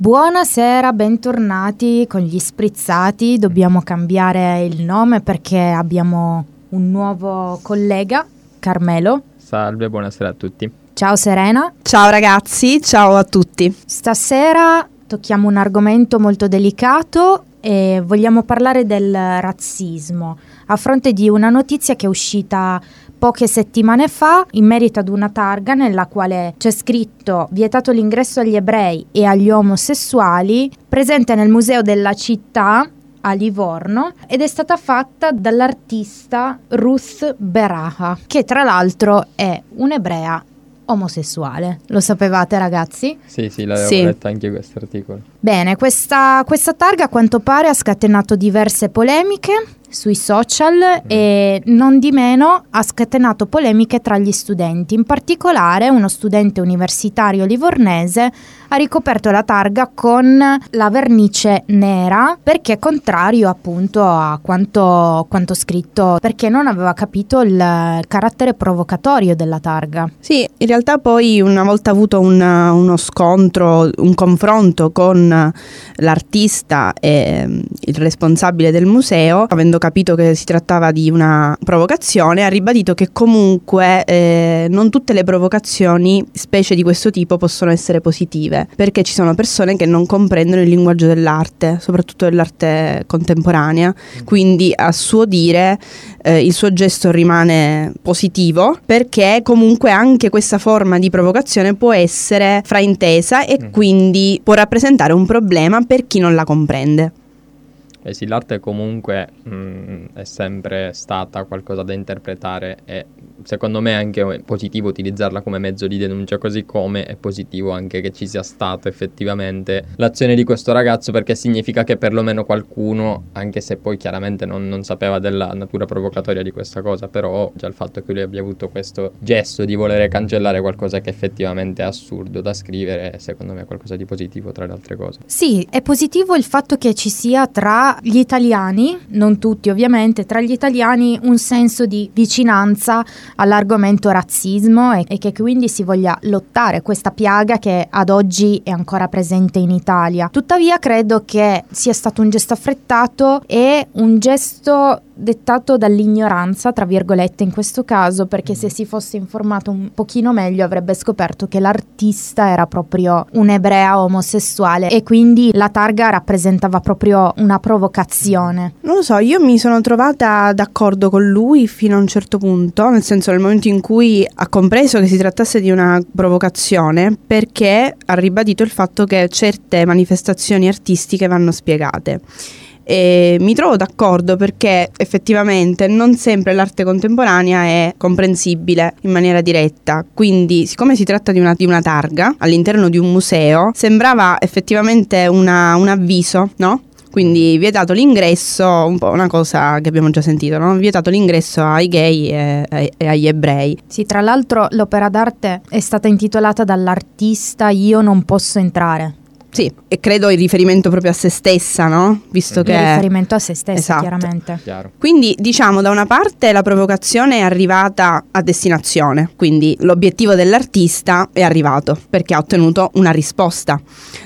Buonasera, bentornati con gli sprizzati. Dobbiamo cambiare il nome perché abbiamo un nuovo collega, Carmelo. Salve, buonasera a tutti. Ciao Serena. Ciao ragazzi, ciao a tutti. Stasera tocchiamo un argomento molto delicato e vogliamo parlare del razzismo a fronte di una notizia che è uscita poche settimane fa in merito ad una targa nella quale c'è scritto vietato l'ingresso agli ebrei e agli omosessuali presente nel museo della città a Livorno ed è stata fatta dall'artista Ruth Beraha che tra l'altro è un'ebrea omosessuale. Lo sapevate ragazzi? Sì, sì, l'avevo Sì. letta anche questo articolo. Bene, questa, questa targa a quanto pare ha scatenato diverse polemiche sui social e non di meno ha scatenato polemiche tra gli studenti. In particolare uno studente universitario livornese ha ricoperto la targa con la vernice nera perché è contrario appunto a quanto, quanto scritto, perché non aveva capito il carattere provocatorio della targa. Sì, in realtà poi una volta avuto un- uno scontro, un confronto con l'artista e il responsabile del museo, avendo capito che si trattava di una provocazione, ha ribadito che comunque eh, non tutte le provocazioni, specie di questo tipo, possono essere positive, perché ci sono persone che non comprendono il linguaggio dell'arte, soprattutto dell'arte contemporanea, quindi a suo dire eh, il suo gesto rimane positivo perché comunque anche questa forma di provocazione può essere fraintesa e Mm. quindi può rappresentare un problema per chi non la comprende. Eh sì, l'arte comunque mm, è sempre stata qualcosa da interpretare e secondo me è anche positivo utilizzarla come mezzo di denuncia, così come è positivo anche che ci sia stata effettivamente l'azione di questo ragazzo perché significa che perlomeno qualcuno, anche se poi chiaramente non, non sapeva della natura provocatoria di questa cosa, però già il fatto che lui abbia avuto questo gesto di volere cancellare qualcosa che effettivamente è assurdo da scrivere, secondo me è qualcosa di positivo tra le altre cose. Sì, è positivo il fatto che ci sia tra gli italiani, non tutti ovviamente, tra gli italiani un senso di vicinanza all'argomento razzismo e, e che quindi si voglia lottare questa piaga che ad oggi è ancora presente in Italia. Tuttavia credo che sia stato un gesto affrettato e un gesto dettato dall'ignoranza, tra virgolette in questo caso, perché se si fosse informato un pochino meglio avrebbe scoperto che l'artista era proprio un'ebrea omosessuale e quindi la targa rappresentava proprio una provocazione. Non lo so, io mi sono trovata d'accordo con lui fino a un certo punto, nel senso nel momento in cui ha compreso che si trattasse di una provocazione, perché ha ribadito il fatto che certe manifestazioni artistiche vanno spiegate. E mi trovo d'accordo perché effettivamente non sempre l'arte contemporanea è comprensibile in maniera diretta. Quindi, siccome si tratta di una, di una targa all'interno di un museo, sembrava effettivamente una- un avviso, no? Quindi vietato l'ingresso, un po' una cosa che abbiamo già sentito, no? vietato l'ingresso ai gay e, e- e agli ebrei. Sì, tra l'altro l'opera d'arte è stata intitolata dall'artista Io non posso entrare. Sì, e credo il riferimento proprio a se stessa, no? Visto In che... riferimento a se stessa, Esatto. chiaramente. Chiaro. Quindi diciamo da una parte la provocazione è arrivata a destinazione, quindi l'obiettivo dell'artista è arrivato perché ha ottenuto una risposta.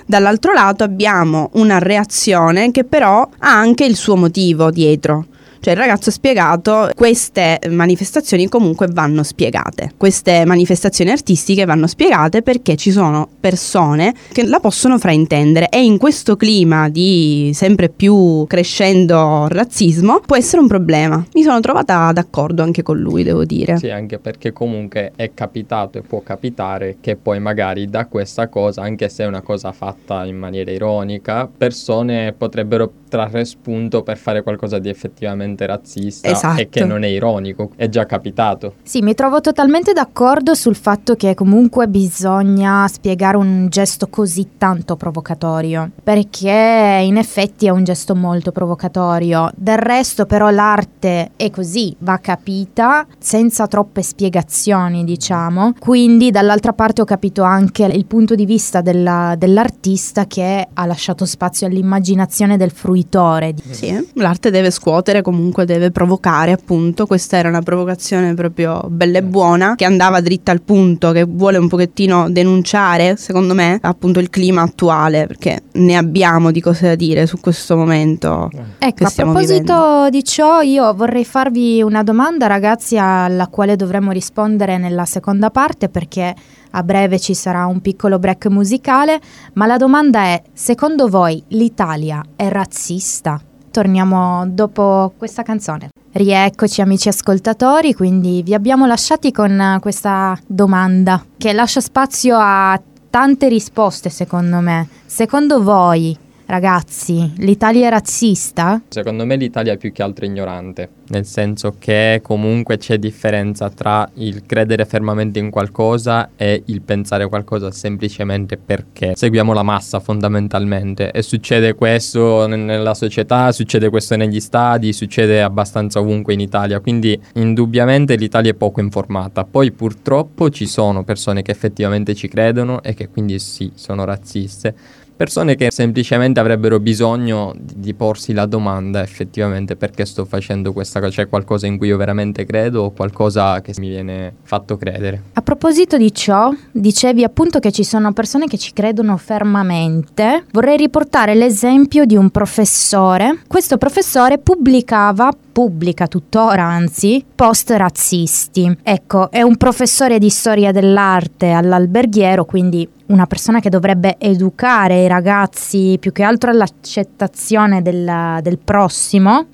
Dall'altro lato abbiamo una reazione che però ha anche il suo motivo dietro. Cioè il ragazzo ha spiegato queste manifestazioni comunque vanno spiegate. Queste manifestazioni artistiche vanno spiegate perché ci sono persone che la possono fraintendere e in questo clima di sempre più crescendo razzismo può essere un problema. Mi sono trovata d'accordo anche con lui, devo dire. Sì, anche perché comunque è capitato e può capitare che poi magari da questa cosa, anche se è una cosa fatta in maniera ironica, persone potrebbero trarre spunto per fare qualcosa di effettivamente razzista Esatto. e che non è ironico. È già capitato. Sì, mi trovo totalmente d'accordo sul fatto che comunque bisogna spiegare un gesto così tanto provocatorio, perché in effetti è un gesto molto provocatorio. Del resto però l'arte è così, va capita senza troppe spiegazioni, diciamo. Quindi dall'altra parte ho capito anche il punto di vista della- dell'artista che ha lasciato spazio all'immaginazione del fruitore imprenditore. Sì, l'arte deve scuotere, comunque deve provocare, appunto. Questa era una provocazione proprio bella e buona, che andava dritta al punto, che vuole un pochettino denunciare, secondo me, appunto il clima attuale, perché ne abbiamo di cose da dire su questo momento. Ecco, a proposito vivendo. di ciò, io vorrei farvi una domanda, ragazzi, alla quale dovremmo rispondere nella seconda parte, perché a breve ci sarà un piccolo break musicale, ma la domanda è, secondo voi l'Italia è razzista? Torniamo dopo questa canzone. Rieccoci amici ascoltatori, quindi vi abbiamo lasciati con questa domanda che lascia spazio a tante risposte secondo me. Secondo voi Ragazzi, l'Italia è razzista? Secondo me l'Italia è più che altro ignorante, nel senso che comunque c'è differenza tra il credere fermamente in qualcosa e il pensare qualcosa semplicemente perché seguiamo la massa fondamentalmente e succede questo nella società, succede questo negli stadi, succede abbastanza ovunque in Italia, quindi indubbiamente l'Italia è poco informata. Poi purtroppo ci sono persone che effettivamente ci credono e che quindi sì, sono razziste persone che semplicemente avrebbero bisogno di, porsi la domanda effettivamente perché sto facendo questa cosa, c'è qualcosa in cui io veramente credo o qualcosa che mi viene fatto credere. A proposito di ciò, dicevi appunto che ci sono persone che ci credono fermamente. Vorrei riportare l'esempio di un professore. Questo professore pubblicava pubblica tuttora, anzi, post razzisti. Ecco, è un professore di storia dell'arte all'alberghiero, quindi una persona che dovrebbe educare i ragazzi più che altro all'accettazione del, del prossimo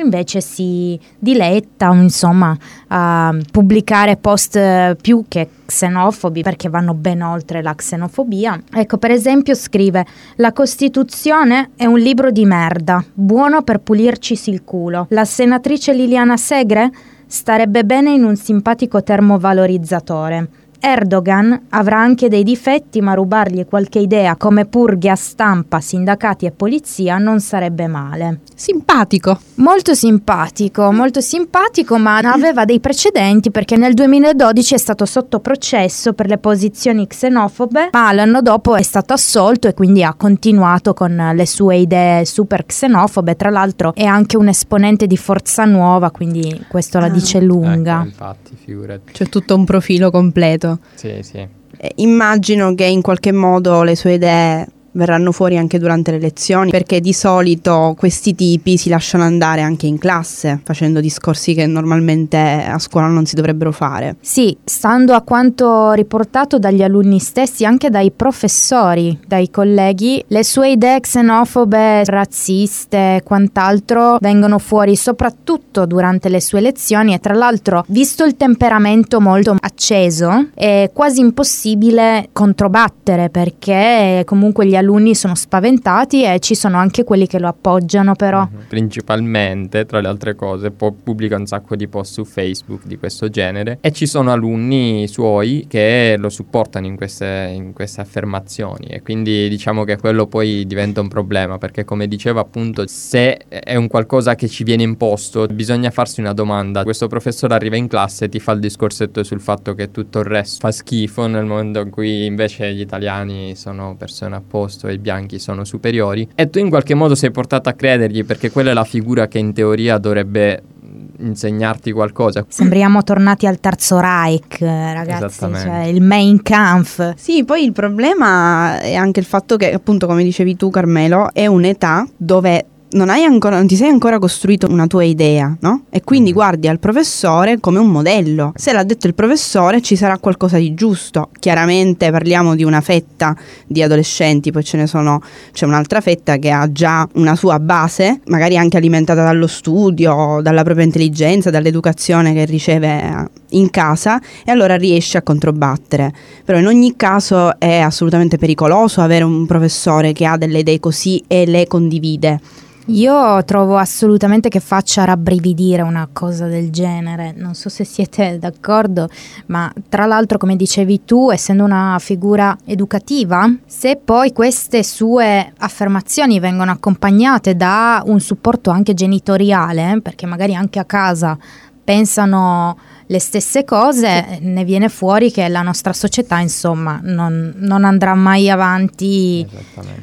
invece si diletta insomma a pubblicare post più che xenofobi perché vanno ben oltre la xenofobia. Ecco, per esempio scrive La Costituzione è un libro di merda, buono per pulirci il culo. La senatrice Liliana Segre starebbe bene in un simpatico termovalorizzatore. Erdogan avrà anche dei difetti, ma rubargli qualche idea come purghe a stampa, sindacati e polizia non sarebbe male. Simpatico. Molto simpatico, molto simpatico, ma aveva dei precedenti perché nel 2012 è stato sotto processo per le posizioni xenofobe, ma l'anno dopo è stato assolto e quindi ha continuato con le sue idee super xenofobe. Tra l'altro è anche un esponente di Forza Nuova, quindi questo la ah. dice lunga. Ecco, infatti, figurati. C'è tutto un profilo completo. Sì, sì. Eh, immagino che in qualche modo le sue idee verranno fuori anche durante le lezioni, perché di solito questi tipi si lasciano andare anche in classe, facendo discorsi che normalmente a scuola non si dovrebbero fare. Sì, stando a quanto riportato dagli alunni stessi, anche dai professori, dai colleghi, le sue idee xenofobe, razziste e quant'altro vengono fuori soprattutto durante le sue lezioni e tra l'altro, visto il temperamento molto acceso, è quasi impossibile controbattere perché comunque gli alunni alunni sono spaventati e ci sono anche quelli che lo appoggiano però. Mm-hmm. Principalmente, tra le altre cose, pubblica un sacco di post su Facebook di questo genere e ci sono alunni suoi che lo supportano in queste, in queste affermazioni e quindi diciamo che quello poi diventa un problema perché come diceva appunto se è un qualcosa che ci viene imposto bisogna farsi una domanda. Questo professore arriva in classe e ti fa il discorsetto sul fatto che tutto il resto fa schifo nel momento in cui invece gli italiani sono persone apposta opposto e i bianchi sono superiori e tu in qualche modo sei portato a credergli perché quella è la figura che in teoria dovrebbe insegnarti qualcosa. Sembriamo tornati al terzo Reich, ragazzi, cioè il main Kampf. Sì, poi il problema è anche il fatto che, appunto, come dicevi tu, Carmelo, è un'età dove non, ancora, non, ti sei ancora costruito una tua idea, no? E quindi mm. guardi al professore come un modello. Se l'ha detto il professore ci sarà qualcosa di giusto. Chiaramente parliamo di una fetta di adolescenti, poi ce ne sono, c'è un'altra fetta che ha già una sua base, magari anche alimentata dallo studio, dalla propria intelligenza, dall'educazione che riceve in casa e allora riesce a controbattere. Però in ogni caso è assolutamente pericoloso avere un professore che ha delle idee così e le condivide. Io trovo assolutamente che faccia rabbrividire una cosa del genere, non so se siete d'accordo, ma tra l'altro come dicevi tu, essendo una figura educativa, se poi queste sue affermazioni vengono accompagnate da un supporto anche genitoriale, perché magari anche a casa pensano le stesse cose, ne viene fuori che la nostra società, insomma, non, non andrà mai avanti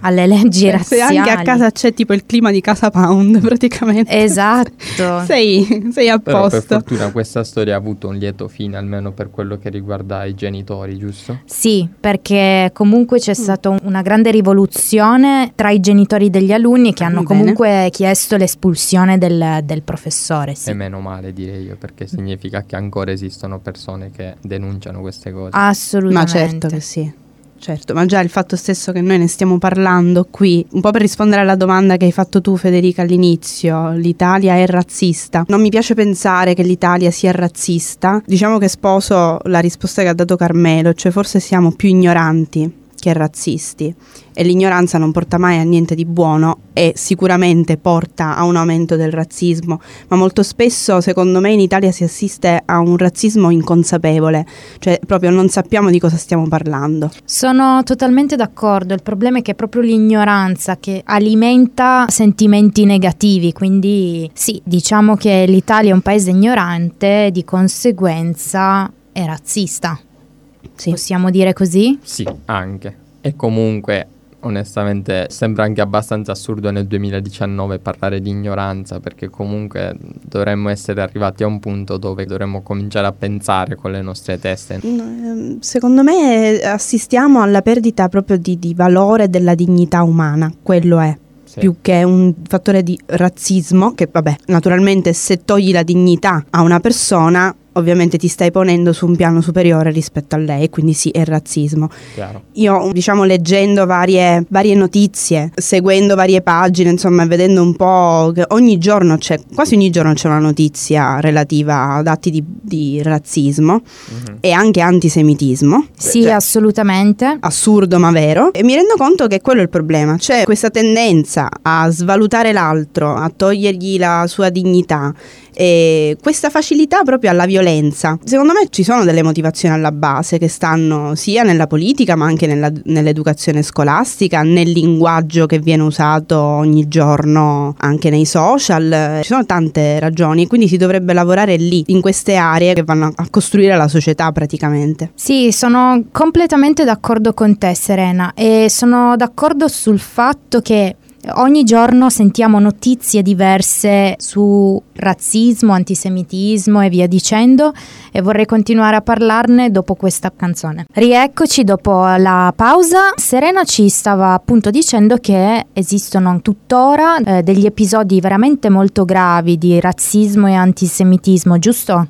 alle leggi Cioè, razziali. Se anche a casa c'è tipo il clima di Casa Pound, praticamente. Esatto. sei, sei a Però per posto. fortuna questa storia ha avuto un lieto fine, almeno per quello che riguarda i genitori, giusto? Sì, perché comunque c'è stata un- una grande rivoluzione tra i genitori degli alunni che hanno Bene. comunque chiesto l'espulsione del, del professore. Sì. E meno male direi io, perché significa che ancora esistono persone che denunciano queste cose. Ma Assolutamente. certo che sì. Certo, ma già il fatto stesso che noi ne stiamo parlando qui, un po' per rispondere alla domanda che hai fatto tu Federica all'inizio, l'Italia è razzista. Non mi piace pensare che l'Italia sia razzista. Diciamo che sposo la risposta che ha dato Carmelo, cioè forse siamo più ignoranti che razzisti. E l'ignoranza non porta mai a niente di buono e sicuramente porta a un aumento del razzismo, ma molto spesso secondo me in Italia si assiste a un razzismo inconsapevole, cioè proprio non sappiamo di cosa stiamo parlando. Sono totalmente d'accordo, il problema è che è proprio l'ignoranza che alimenta sentimenti negativi, quindi sì, diciamo che l'Italia è un paese ignorante, di conseguenza è razzista. Sì. Possiamo dire così? Sì, anche. E comunque, onestamente, sembra anche abbastanza assurdo nel 2019 parlare di ignoranza, perché comunque dovremmo essere arrivati a un punto dove dovremmo cominciare a pensare con le nostre teste. Mm, Secondo me assistiamo alla perdita proprio di, di valore della dignità umana, quello è. Sì. Più che un fattore di razzismo, che vabbè, naturalmente se togli la dignità a una persona, ovviamente ti stai ponendo su un piano superiore rispetto a lei, quindi sì, è razzismo. Chiaro. Io, diciamo, leggendo varie, varie notizie, seguendo varie pagine, insomma, vedendo un po' che ogni giorno c'è, quasi ogni giorno c'è una notizia relativa ad atti di, di razzismo Mhm. e anche antisemitismo. Sì, Cioè, assolutamente. assurdo ma vero e mi rendo conto che quello è il problema c'è questa tendenza a svalutare l'altro a togliergli la sua dignità e questa facilità proprio alla violenza secondo me ci sono delle motivazioni alla base che stanno sia nella politica ma anche nella- nell'educazione scolastica nel linguaggio che viene usato ogni giorno anche nei social. Ci sono tante ragioni e quindi si dovrebbe lavorare lì in queste aree che vanno a costruire la società praticamente. Sì, sono completamente d'accordo con te, Serena, e sono d'accordo sul fatto che ogni giorno sentiamo notizie diverse su razzismo, antisemitismo e via dicendo e vorrei continuare a parlarne dopo questa canzone. Rieccoci dopo la pausa. Serena ci stava appunto dicendo che esistono tuttora eh, degli episodi veramente molto gravi di razzismo e antisemitismo, giusto?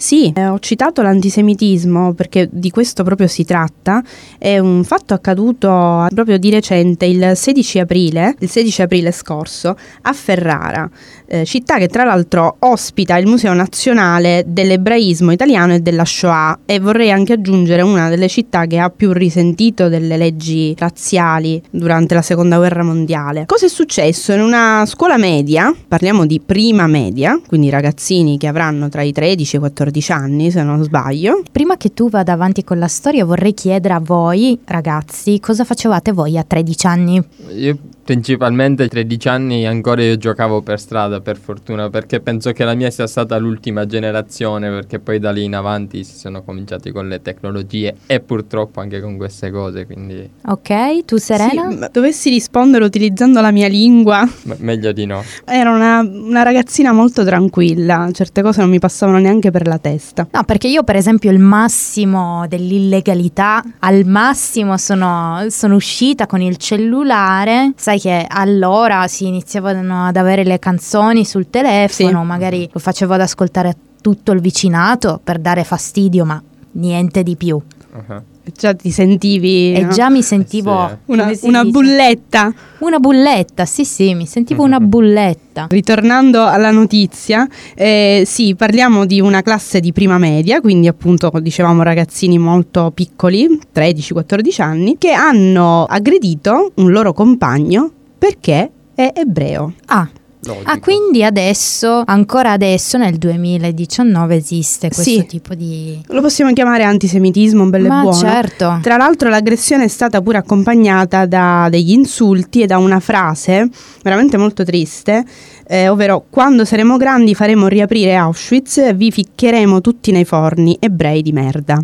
Sì, eh, ho citato l'antisemitismo perché di questo proprio si tratta. È un fatto accaduto proprio di recente, il 16 aprile, il 16 aprile scorso, a Ferrara, eh, città che tra l'altro ospita il Museo Nazionale dell'Ebraismo Italiano e della Shoah e vorrei anche aggiungere una delle città che ha più risentito delle leggi razziali durante la Seconda Guerra Mondiale. Cosa è successo? In una scuola media, parliamo di prima media, quindi ragazzini che avranno tra i 13 e i 14 anni, se non sbaglio. Prima che tu vada avanti con la storia vorrei chiedere a voi ragazzi cosa facevate voi a 13 anni? Io principalmente a 13 anni ancora io giocavo per strada per fortuna perché penso che la mia sia stata l'ultima generazione perché poi da lì in avanti si sono cominciati con le tecnologie e purtroppo anche con queste cose quindi Ok, tu Serena? Sì, ma dovessi rispondere utilizzando la mia lingua, me- meglio di no. ero una, una ragazzina molto tranquilla, certe cose non mi passavano neanche per la testa. No, perché io per esempio il massimo dell'illegalità, al massimo sono, sono uscita con il cellulare, sai che allora si iniziavano ad avere le canzoni sul telefono, Sì. magari lo facevo ad ascoltare a tutto il vicinato per dare fastidio, ma niente di più. Uh-huh. Già ti sentivi E no? già mi sentivo... Eh sì, una, si una dice? bulletta. Una bulletta, sì sì, mi sentivo una Mhm. bulletta. Ritornando alla notizia, eh, sì, parliamo di una classe di prima media, quindi appunto dicevamo ragazzini molto piccoli, 13-14 anni, che hanno aggredito un loro compagno perché è ebreo. Ah, Logico. Ah, quindi adesso, ancora adesso nel 2019 esiste questo Sì. tipo di... Lo possiamo chiamare antisemitismo, bello e Ma buono. certo. Tra l'altro l'aggressione è stata pure accompagnata da degli insulti e da una frase veramente molto triste, eh, ovvero quando saremo grandi faremo riaprire Auschwitz, vi ficcheremo tutti nei forni, ebrei di merda.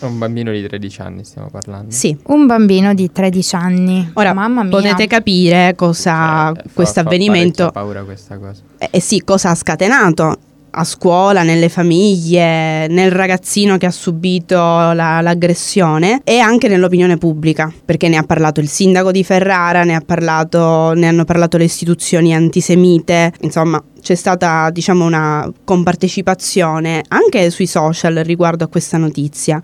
Un bambino di 13 anni stiamo parlando. Sì. Un bambino di 13 anni. Ora Mamma mia. potete capire cosa Cioè, questo avvenimento, parecchia paura questa cosa. eh, eh sì, cosa ha scatenato a scuola, nelle famiglie, nel ragazzino che ha subito la- l'aggressione e anche nell'opinione pubblica, perché ne ha parlato il sindaco di Ferrara, ne, ha parlato, ne hanno parlato le istituzioni antisemite, insomma c'è stata diciamo una compartecipazione anche sui social riguardo a questa notizia.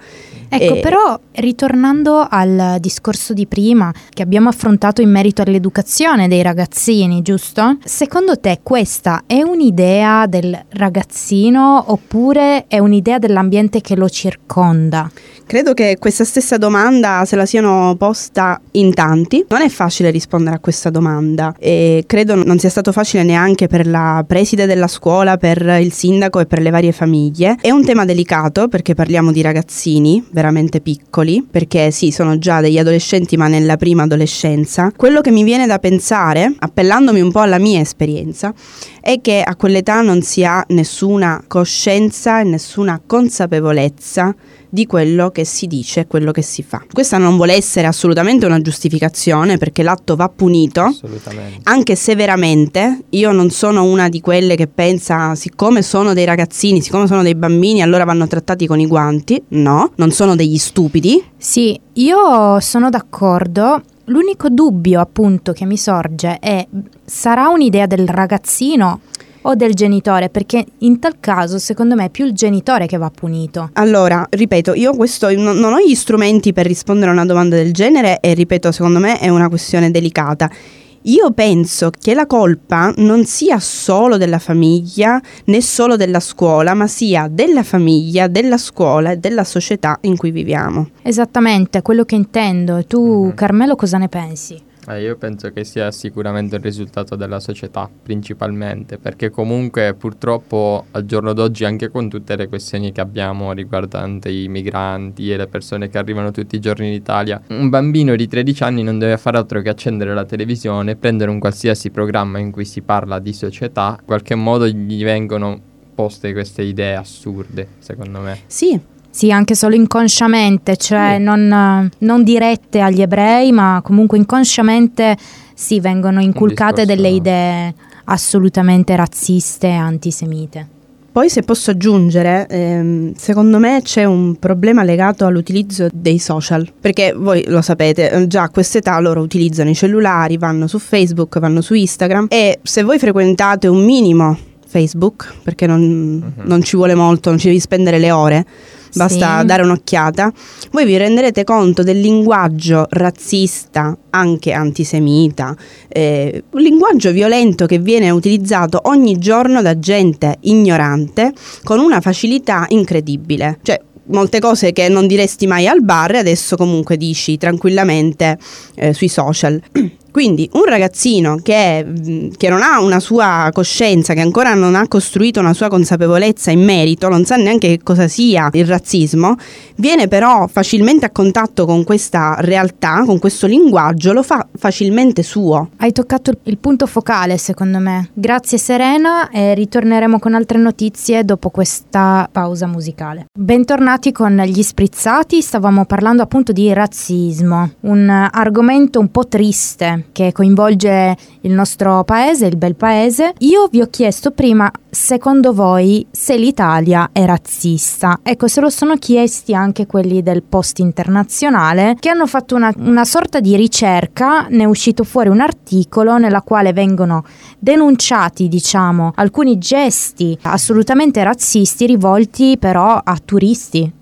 Ecco, E- però ritornando al discorso di prima che abbiamo affrontato in merito all'educazione dei ragazzini, giusto? Secondo te questa è un'idea del ragazzino oppure è un'idea dell'ambiente che lo circonda? Credo che questa stessa domanda se la siano posta in tanti. Non è facile rispondere a questa domanda e credo non sia stato facile neanche per la preside della scuola, per il sindaco e per le varie famiglie. È un tema delicato perché parliamo di ragazzini veramente piccoli, perché sì, sono già degli adolescenti ma nella prima adolescenza. Quello che mi viene da pensare, appellandomi un po' alla mia esperienza, è che a quell'età non si ha nessuna coscienza e nessuna consapevolezza di quello che si dice e quello che si fa. Questa non vuole essere assolutamente una giustificazione perché l'atto va punito. Assolutamente. Anche severamente, io non sono una di quelle che pensa siccome sono dei ragazzini, siccome sono dei bambini, allora vanno trattati con i guanti. No, non sono degli stupidi. Sì, io sono d'accordo. L'unico dubbio appunto che mi sorge è sarà un'idea del ragazzino o del genitore? Perché in tal caso secondo me è più il genitore che va punito. Allora, ripeto, io questo non, non ho gli strumenti per rispondere a una domanda del genere e ripeto, secondo me è una questione delicata. Io penso che la colpa non sia solo della famiglia né solo della scuola, ma sia della famiglia, della scuola e della società in cui viviamo. Esattamente, quello che intendo. E tu, Mhm. Carmelo, cosa ne pensi? Eh, io penso che sia sicuramente il risultato della società, principalmente, perché comunque purtroppo al giorno d'oggi, anche con tutte le questioni che abbiamo riguardanti i migranti e le persone che arrivano tutti i giorni in Italia, un bambino di 13 anni non deve fare altro che accendere la televisione, prendere un qualsiasi programma in cui si parla di società, in qualche modo gli vengono poste queste idee assurde, secondo me. Sì, Sì, anche solo inconsciamente, cioè Sì. non, non dirette agli ebrei, ma comunque inconsciamente sì, vengono inculcate discorso- delle idee assolutamente razziste e antisemite. Poi se posso aggiungere, ehm, secondo me c'è un problema legato all'utilizzo dei social, perché voi lo sapete, eh, già a quest'età loro utilizzano i cellulari, vanno su Facebook, vanno su Instagram e se voi frequentate un minimo Facebook, perché non, Mhm. non ci vuole molto, non ci devi spendere le ore, basta Sì. dare un'occhiata, voi vi renderete conto del linguaggio razzista, anche antisemita, eh, un linguaggio violento che viene utilizzato ogni giorno da gente ignorante con una facilità incredibile. Cioè, molte cose che non diresti mai al bar e adesso comunque dici tranquillamente eh, sui social. Quindi un ragazzino che, che non ha una sua coscienza, che ancora non ha costruito una sua consapevolezza in merito, non sa neanche che cosa sia il razzismo, viene però facilmente a contatto con questa realtà, con questo linguaggio, lo fa facilmente suo. Hai toccato il- punto focale, secondo me. Grazie Serena e ritorneremo con altre notizie dopo questa pausa musicale. Bentornati con gli sprizzati, stavamo parlando appunto di razzismo, un argomento un po' triste che coinvolge il nostro paese, il bel paese. Io vi ho chiesto prima, secondo voi, se l'Italia è razzista. Ecco, se lo sono chiesti anche quelli del Post Internazionale che hanno fatto una, una sorta di ricerca, ne è uscito fuori un articolo nella quale vengono denunciati, diciamo, alcuni gesti assolutamente razzisti rivolti però a turisti.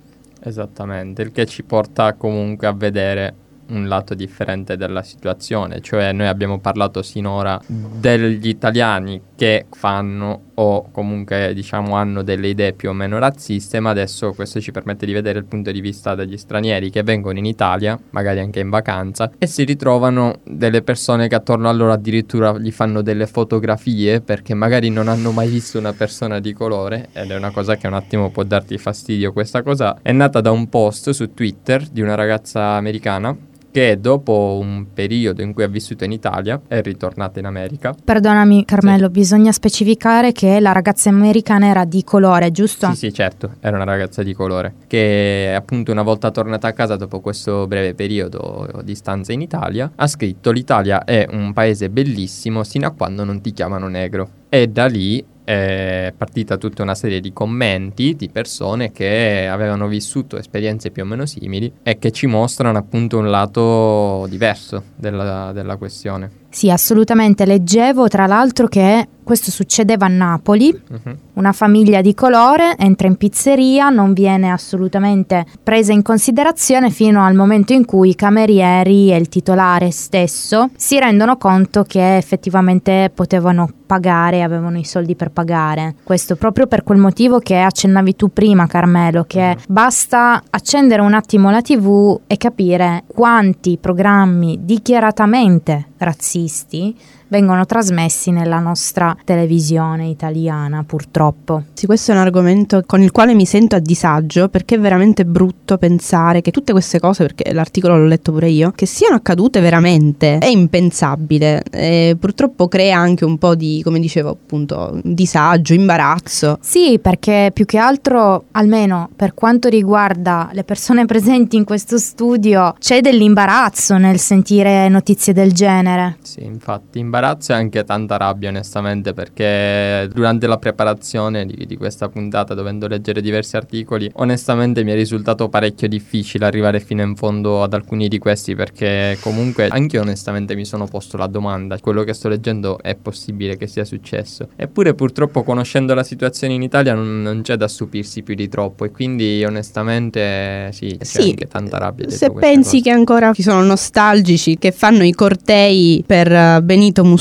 Esattamente, il che ci porta comunque a vedere un lato differente della situazione, cioè noi abbiamo parlato sinora degli italiani che fanno o comunque diciamo hanno delle idee più o meno razziste, ma adesso questo ci permette di vedere il punto di vista degli stranieri che vengono in Italia, magari anche in vacanza, e si ritrovano delle persone che attorno a loro addirittura gli fanno delle fotografie perché magari non hanno mai visto una persona di colore ed è una cosa che un attimo può darti fastidio. Questa cosa è nata da un post su Twitter di una ragazza americana che dopo un periodo in cui ha vissuto in Italia è ritornata in America. Perdonami Carmelo, sì. bisogna specificare che la ragazza americana era di colore, giusto? Sì, sì, certo, era una ragazza di colore, che appunto una volta tornata a casa dopo questo breve periodo di stanza in Italia, ha scritto l'Italia è un paese bellissimo sino a quando non ti chiamano negro. E da lì è partita tutta una serie di commenti di persone che avevano vissuto esperienze più o meno simili e che ci mostrano appunto un lato diverso della, della questione. Sì, assolutamente. Leggevo tra l'altro che questo succedeva a Napoli. Uh-huh. Una famiglia di colore entra in pizzeria, non viene assolutamente presa in considerazione fino al momento in cui i camerieri e il titolare stesso si rendono conto che effettivamente potevano pagare, avevano i soldi per pagare. Questo proprio per quel motivo che accennavi tu prima, Carmelo, che uh-huh. basta accendere un attimo la TV e capire quanti programmi dichiaratamente razzisti vengono trasmessi nella nostra televisione italiana, purtroppo. Sì, questo è un argomento con il quale mi sento a disagio perché è veramente brutto pensare che tutte queste cose, perché l'articolo l'ho letto pure io, che siano accadute veramente è impensabile. E purtroppo crea anche un po' di, come dicevo appunto, disagio, imbarazzo. Sì, perché più che altro, almeno per quanto riguarda le persone presenti in questo studio, c'è dell'imbarazzo nel sentire notizie del genere. Sì, infatti, imbarazzo imbarazzo e anche tanta rabbia onestamente perché durante la preparazione di, di, questa puntata dovendo leggere diversi articoli onestamente mi è risultato parecchio difficile arrivare fino in fondo ad alcuni di questi perché comunque anche onestamente mi sono posto la domanda quello che sto leggendo è possibile che sia successo eppure purtroppo conoscendo la situazione in Italia non, non c'è da stupirsi più di troppo e quindi onestamente sì c'è sì, anche tanta rabbia se pensi cose. che ancora ci sono nostalgici che fanno i cortei per eh, Benito Mussolini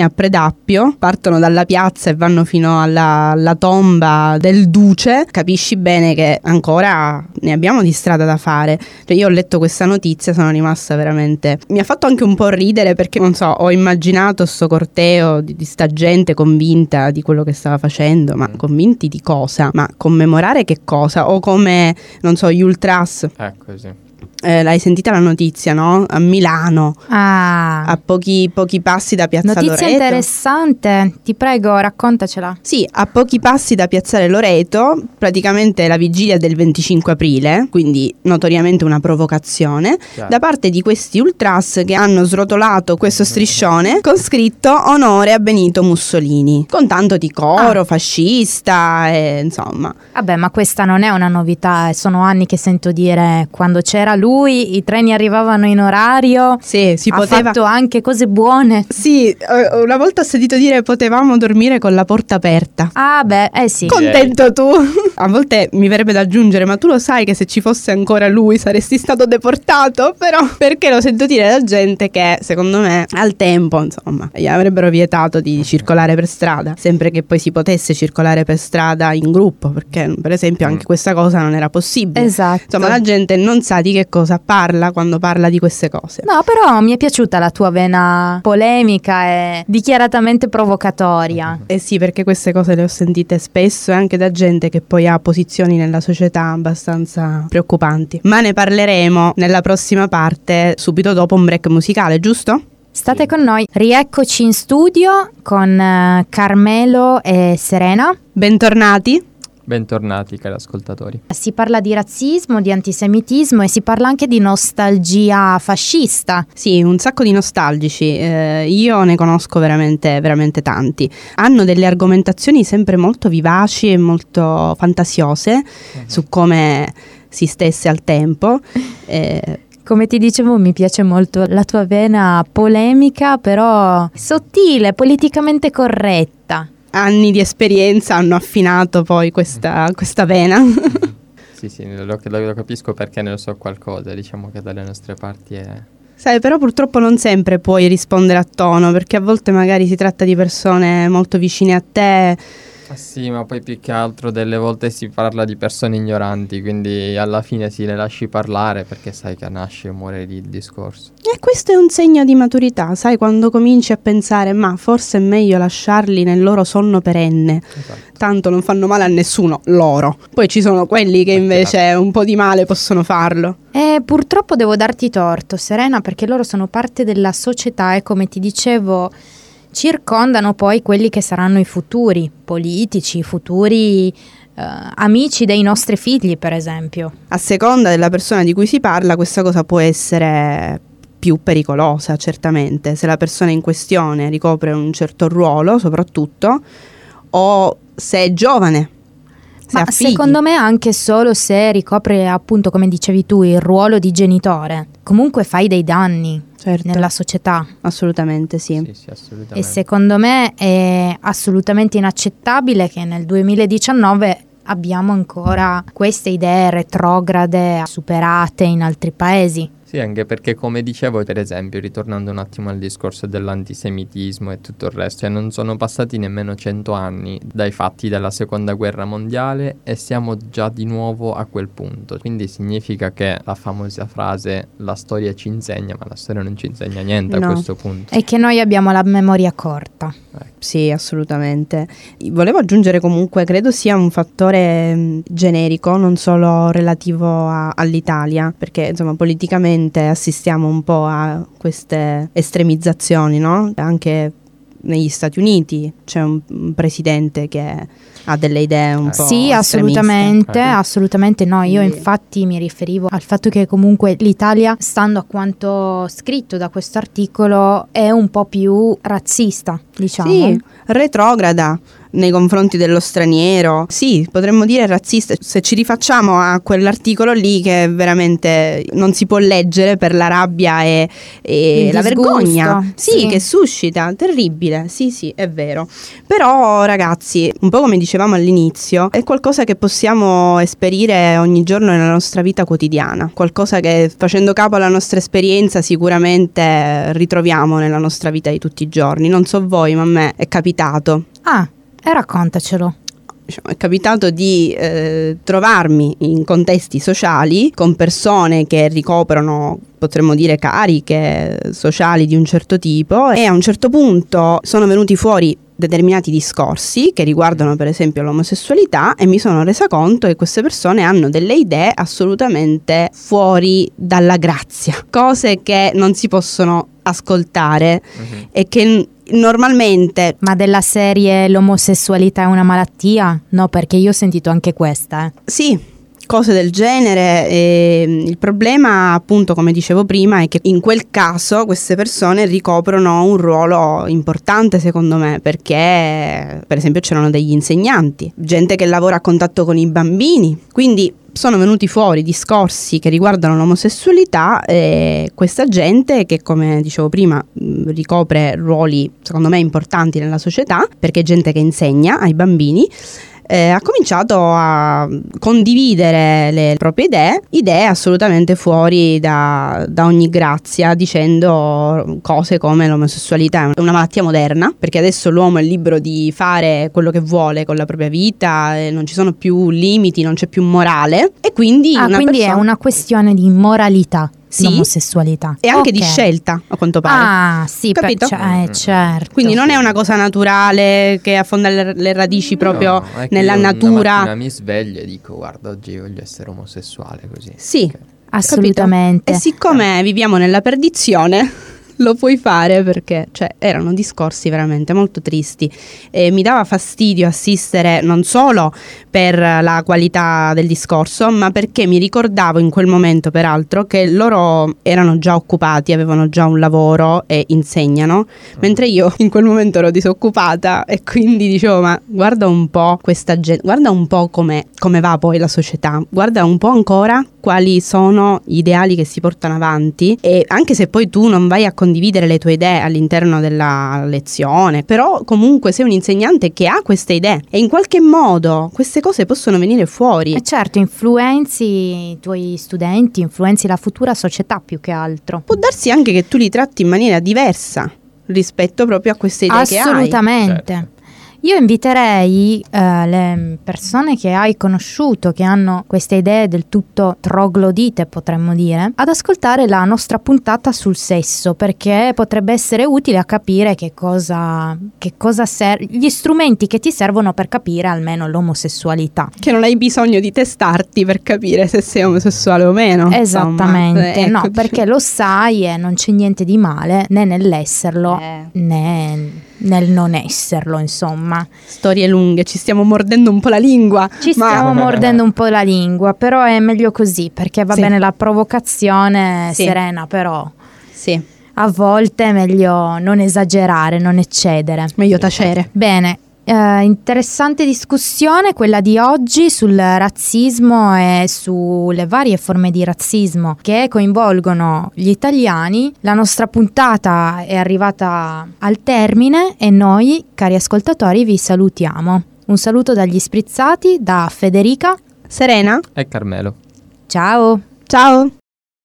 a Predappio, partono dalla piazza e vanno fino alla, alla tomba del duce, capisci bene che ancora ne abbiamo di strada da fare. Cioè io ho letto questa notizia, sono rimasta veramente... Mi ha fatto anche un po' ridere perché, non so, ho immaginato sto corteo di, di sta gente convinta di quello che stava facendo, ma mm. convinti di cosa? Ma commemorare che cosa? O come, non so, gli ultras. Ecco, sì eh, l'hai sentita la notizia, no? A Milano, ah. a pochi, pochi, passi da Piazza notizia Loreto. Notizia interessante, ti prego, raccontacela. Sì, a pochi passi da Piazzale Loreto, praticamente la vigilia del 25 aprile, quindi notoriamente una provocazione, Chiaro. da parte di questi ultras che hanno srotolato questo striscione con scritto onore a Benito Mussolini, con tanto di coro ah. fascista e insomma. Vabbè, ma questa non è una novità, eh, sono anni che sento dire quando c'era lui lui, i treni arrivavano in orario. Sì, si ha poteva... fatto anche cose buone. Sì, una volta ho sentito dire potevamo dormire con la porta aperta. Ah, beh, eh sì. Contento tu. A volte mi verrebbe da aggiungere, ma tu lo sai che se ci fosse ancora lui saresti stato deportato, però perché lo sento dire da gente che secondo me al tempo, insomma, gli avrebbero vietato di circolare per strada, sempre che poi si potesse circolare per strada in gruppo, perché per esempio anche mm. questa cosa non era possibile. Esatto. Insomma, la gente non sa di che cosa cosa parla quando parla di queste cose. No, però mi è piaciuta la tua vena polemica e dichiaratamente provocatoria. Eh sì, perché queste cose le ho sentite spesso e anche da gente che poi ha posizioni nella società abbastanza preoccupanti. Ma ne parleremo nella prossima parte, subito dopo un break musicale, giusto? State con noi, rieccoci in studio con uh, Carmelo e Serena. Bentornati. Bentornati cari ascoltatori. Si parla di razzismo, di antisemitismo e si parla anche di nostalgia fascista. Sì, un sacco di nostalgici, eh, io ne conosco veramente, veramente tanti. Hanno delle argomentazioni sempre molto vivaci e molto fantasiose uh-huh. su come si stesse al tempo. Eh, come ti dicevo, mi piace molto la tua vena polemica, però sottile, politicamente corretta anni di esperienza hanno affinato poi questa, questa vena. sì, sì, lo, lo- lo capisco perché ne so qualcosa, diciamo che dalle nostre parti è... Sai, però purtroppo non sempre puoi rispondere a tono, perché a volte magari si tratta di persone molto vicine a te. Ah, sì, ma poi più che altro delle volte si parla di persone ignoranti, quindi alla fine si le lasci parlare perché sai che nasce e muore lì il discorso. E questo è un segno di maturità, sai, quando cominci a pensare, ma forse è meglio lasciarli nel loro sonno perenne, Esatto. tanto non fanno male a nessuno, loro. Poi ci sono quelli che Eh, invece un po' di male possono farlo. E purtroppo devo darti torto, Serena, perché loro sono parte della società e come ti dicevo circondano poi quelli che saranno i futuri politici, i futuri eh, amici dei nostri figli, per esempio. A seconda della persona di cui si parla, questa cosa può essere più pericolosa, certamente. Se la persona in questione ricopre un certo ruolo, soprattutto, o se è giovane. Se Ma secondo me anche solo se ricopre appunto, come dicevi tu, il ruolo di genitore, comunque fai dei danni Certo, nella società. assolutamente sì. Sì, sì, assolutamente. E secondo me è assolutamente inaccettabile che nel 2019 abbiamo ancora queste idee retrograde superate in altri paesi. Sì, anche perché come dicevo, per esempio, ritornando un attimo al discorso dell'antisemitismo e tutto il resto, cioè non sono passati nemmeno cento anni dai fatti della seconda guerra mondiale e siamo già di nuovo a quel punto. Quindi significa che la famosa frase la storia ci insegna, ma la storia non ci insegna niente No. a questo punto. E che noi abbiamo la memoria corta. Sì, assolutamente. Volevo aggiungere comunque, credo sia un fattore generico, non solo relativo a- all'Italia, perché insomma politicamente assistiamo un po' a queste estremizzazioni, no? Anche negli Stati Uniti c'è un, un presidente che ha delle idee un Eh. po' Sì, assolutamente, Eh. assolutamente no. Io infatti mi riferivo al fatto che comunque l'Italia, stando a quanto scritto da questo articolo, è un po' più razzista, diciamo. Sì, retrograda nei confronti dello straniero. Sì, potremmo dire razzista. Se ci rifacciamo a quell'articolo lì che veramente non si può leggere per la rabbia e, e la vergogna. Sì, sì. che suscita, terribile. Sì, sì, è vero. Però ragazzi, un po' come dicevamo all'inizio, è qualcosa che possiamo esperire ogni giorno nella nostra vita quotidiana. Qualcosa che facendo capo alla nostra esperienza sicuramente ritroviamo nella nostra vita di tutti i giorni. Non so voi, ma a me è capitato. Ah, e raccontacelo. diciamo, è capitato di eh, trovarmi in contesti sociali con persone che ricoprono, potremmo dire, cariche sociali di un certo tipo e a un certo punto sono venuti fuori determinati discorsi che riguardano per esempio l'omosessualità e mi sono resa conto che queste persone hanno delle idee assolutamente fuori dalla grazia, cose che non si possono ascoltare Mhm. e che normalmente Ma della serie l'omosessualità è una malattia? No, perché io ho sentito anche questa. eh. Sì, cose del genere. e il problema, appunto, come dicevo prima, è che in quel caso queste persone ricoprono un ruolo importante, secondo me, perché, per esempio, c'erano degli insegnanti, gente che lavora a contatto con i bambini. Quindi sono venuti fuori discorsi che riguardano l'omosessualità e questa gente che come dicevo prima mh, ricopre ruoli secondo me importanti nella società perché è gente che insegna ai bambini eh, ha cominciato a condividere le proprie idee, idee assolutamente fuori da, da ogni grazia, dicendo cose come l'omosessualità è una malattia moderna, perché adesso l'uomo è libero di fare quello che vuole con la propria vita, e non ci sono più limiti, non c'è più morale e quindi Ah, quindi è persona- una questione di moralità, Sì. l'omosessualità. e anche di Ok. scelta, a quanto pare. Ah, sì, per- Capito? cioè, eh, certo. Quindi non è una cosa naturale che affonda le, le radici proprio No, è che nella Una natura. mattina mi sveglio e dico, guarda, oggi voglio essere omosessuale così. Sì, Ok. Assolutamente. E siccome viviamo nella perdizione, lo puoi fare perché cioè, erano discorsi veramente molto tristi. E mi dava fastidio assistere non solo per la qualità del discorso, ma perché mi ricordavo in quel momento peraltro che loro erano già occupati, avevano già un lavoro e insegnano, mentre io in quel momento ero disoccupata e quindi dicevo ma guarda un po' questa gente, guarda un po' come, come va poi la società, guarda un po' ancora quali sono gli ideali che si portano avanti e anche se poi tu non vai a condividere condividere le tue idee all'interno della lezione, però comunque sei un insegnante che ha queste idee e in qualche modo queste cose possono venire fuori. E certo, influenzi i tuoi studenti, influenzi la futura società più che altro. Può darsi anche che tu li tratti in maniera diversa rispetto proprio a queste idee che hai. Assolutamente. Certo. Io inviterei eh, le persone che hai conosciuto, che hanno queste idee del tutto troglodite, potremmo dire, ad ascoltare la nostra puntata sul sesso, perché potrebbe essere utile a capire che cosa, che cosa ser- gli strumenti che ti servono per capire almeno l'omosessualità. Che non hai bisogno di testarti per capire se sei omosessuale o meno. Esattamente, insomma. no, Ecco. perché lo sai e non c'è niente di male né nell'esserlo Eh. né nel non esserlo, insomma. Storie lunghe, ci stiamo mordendo un po' la lingua. Ci ma- stiamo mordendo un po' la lingua, però è meglio così perché va Sì. bene la provocazione Sì. serena, però Sì, a volte è meglio non esagerare, non eccedere. meglio tacere. Bene, eh, interessante discussione quella di oggi sul razzismo e sulle varie forme di razzismo che coinvolgono gli italiani. La nostra puntata è arrivata al termine e noi, cari ascoltatori, vi salutiamo. Un saluto dagli sprizzati da Federica. Serena, E Carmelo. Ciao! ciao.